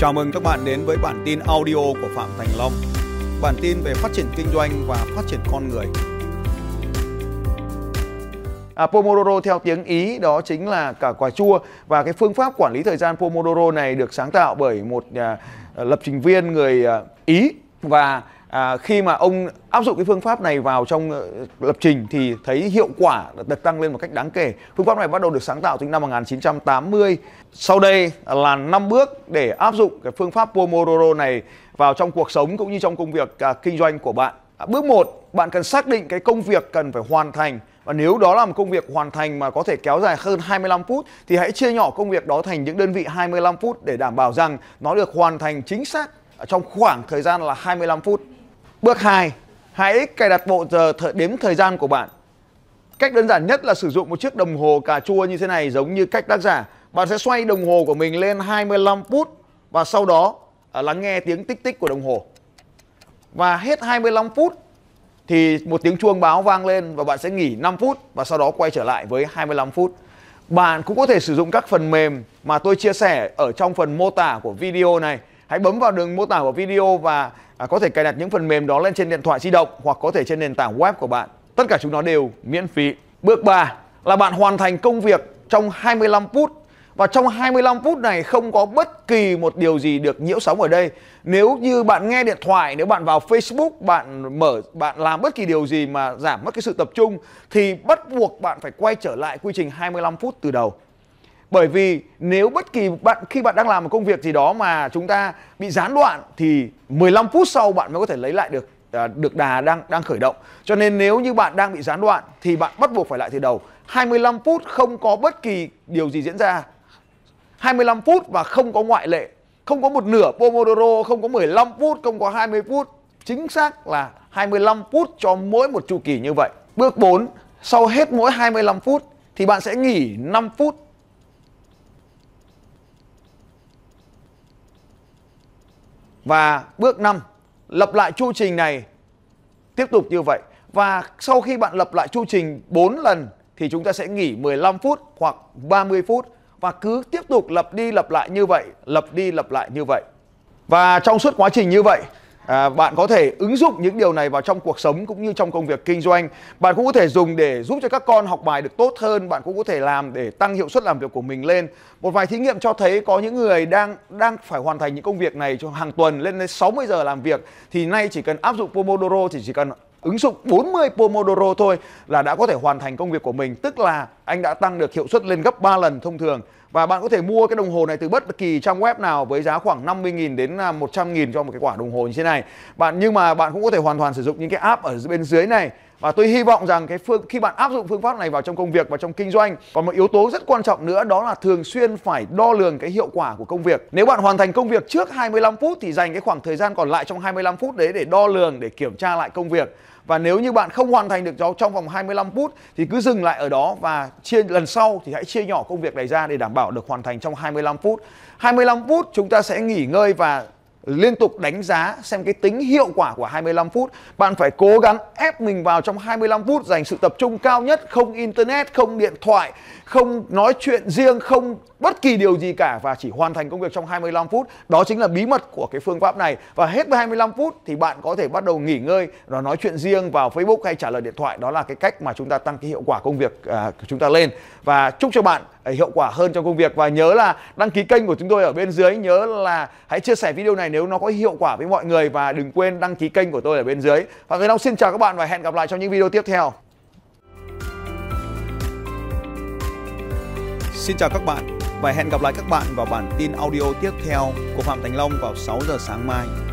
Chào mừng các bạn đến với bản tin audio của Phạm Thành Long. Bản tin về phát triển kinh doanh và phát triển con người. À, Pomodoro theo tiếng Ý đó chính là cả quả chua và cái phương pháp quản lý thời gian Pomodoro này được sáng tạo bởi một nhà lập trình viên người à, Ý và à, khi mà ông áp dụng cái phương pháp này vào trong uh, lập trình thì thấy hiệu quả được tăng lên một cách đáng kể. Phương pháp này bắt đầu được sáng tạo từ năm 1980. Sau đây là 5 bước để áp dụng cái phương pháp Pomodoro này vào trong cuộc sống cũng như trong công việc uh, kinh doanh của bạn. À, bước 1, bạn cần xác định cái công việc cần phải hoàn thành và nếu đó là một công việc hoàn thành mà có thể kéo dài hơn 25 phút thì hãy chia nhỏ công việc đó thành những đơn vị 25 phút để đảm bảo rằng nó được hoàn thành chính xác à, trong khoảng thời gian là 25 phút. Bước 2, hãy cài đặt bộ giờ th đếm thời gian của bạn. Cách đơn giản nhất là sử dụng một chiếc đồng hồ cà chua như thế này giống như cách tác giả. Bạn sẽ xoay đồng hồ của mình lên 25 phút và sau đó à, lắng nghe tiếng tích tích của đồng hồ. Và hết 25 phút thì một tiếng chuông báo vang lên và bạn sẽ nghỉ 5 phút và sau đó quay trở lại với 25 phút. Bạn cũng có thể sử dụng các phần mềm mà tôi chia sẻ ở trong phần mô tả của video này. Hãy bấm vào đường mô tả của video và à, có thể cài đặt những phần mềm đó lên trên điện thoại di động hoặc có thể trên nền tảng web của bạn. Tất cả chúng nó đều miễn phí. Bước 3 là bạn hoàn thành công việc trong 25 phút và trong 25 phút này không có bất kỳ một điều gì được nhiễu sóng ở đây. Nếu như bạn nghe điện thoại, nếu bạn vào Facebook, bạn mở bạn làm bất kỳ điều gì mà giảm mất cái sự tập trung thì bắt buộc bạn phải quay trở lại quy trình 25 phút từ đầu. Bởi vì nếu bất kỳ bạn khi bạn đang làm một công việc gì đó mà chúng ta bị gián đoạn thì 15 phút sau bạn mới có thể lấy lại được à, được đà đang đang khởi động. Cho nên nếu như bạn đang bị gián đoạn thì bạn bắt buộc phải lại từ đầu. 25 phút không có bất kỳ điều gì diễn ra. 25 phút và không có ngoại lệ. Không có một nửa Pomodoro, không có 15 phút, không có 20 phút. Chính xác là 25 phút cho mỗi một chu kỳ như vậy. Bước 4, sau hết mỗi 25 phút thì bạn sẽ nghỉ 5 phút Và bước 5, lập lại chu trình này tiếp tục như vậy. Và sau khi bạn lập lại chu trình 4 lần thì chúng ta sẽ nghỉ 15 phút hoặc 30 phút và cứ tiếp tục lập đi lập lại như vậy, lập đi lập lại như vậy. Và trong suốt quá trình như vậy À, bạn có thể ứng dụng những điều này vào trong cuộc sống cũng như trong công việc kinh doanh. Bạn cũng có thể dùng để giúp cho các con học bài được tốt hơn. Bạn cũng có thể làm để tăng hiệu suất làm việc của mình lên. Một vài thí nghiệm cho thấy có những người đang đang phải hoàn thành những công việc này trong hàng tuần lên đến 60 giờ làm việc thì nay chỉ cần áp dụng Pomodoro thì chỉ cần ứng dụng 40 Pomodoro thôi là đã có thể hoàn thành công việc của mình. Tức là anh đã tăng được hiệu suất lên gấp 3 lần thông thường. Và bạn có thể mua cái đồng hồ này từ bất kỳ trang web nào với giá khoảng 50.000 đến à, 100.000 cho một cái quả đồng hồ như thế này. Bạn, nhưng mà bạn cũng có thể hoàn toàn sử dụng những cái app ở bên dưới này và tôi hy vọng rằng cái phương, khi bạn áp dụng phương pháp này vào trong công việc và trong kinh doanh, còn một yếu tố rất quan trọng nữa đó là thường xuyên phải đo lường cái hiệu quả của công việc. Nếu bạn hoàn thành công việc trước 25 phút thì dành cái khoảng thời gian còn lại trong 25 phút đấy để đo lường, để kiểm tra lại công việc. Và nếu như bạn không hoàn thành được nó trong vòng 25 phút thì cứ dừng lại ở đó và chia, lần sau thì hãy chia nhỏ công việc này ra để đảm bảo được hoàn thành trong 25 phút. 25 phút chúng ta sẽ nghỉ ngơi và liên tục đánh giá xem cái tính hiệu quả của 25 phút. Bạn phải cố gắng ép mình vào trong 25 phút dành sự tập trung cao nhất, không internet, không điện thoại, không nói chuyện riêng, không bất kỳ điều gì cả và chỉ hoàn thành công việc trong 25 phút. Đó chính là bí mật của cái phương pháp này. Và hết với 25 phút thì bạn có thể bắt đầu nghỉ ngơi và nói chuyện riêng vào Facebook hay trả lời điện thoại. Đó là cái cách mà chúng ta tăng cái hiệu quả công việc à, của chúng ta lên. Và chúc cho bạn hiệu quả hơn trong công việc. Và nhớ là đăng ký kênh của chúng tôi ở bên dưới, nhớ là hãy chia sẻ video này nếu nó có hiệu quả với mọi người và đừng quên đăng ký kênh của tôi ở bên dưới. Và người Long xin chào các bạn và hẹn gặp lại trong những video tiếp theo. Xin chào các bạn và hẹn gặp lại các bạn vào bản tin audio tiếp theo của Phạm Thành Long vào 6 giờ sáng mai.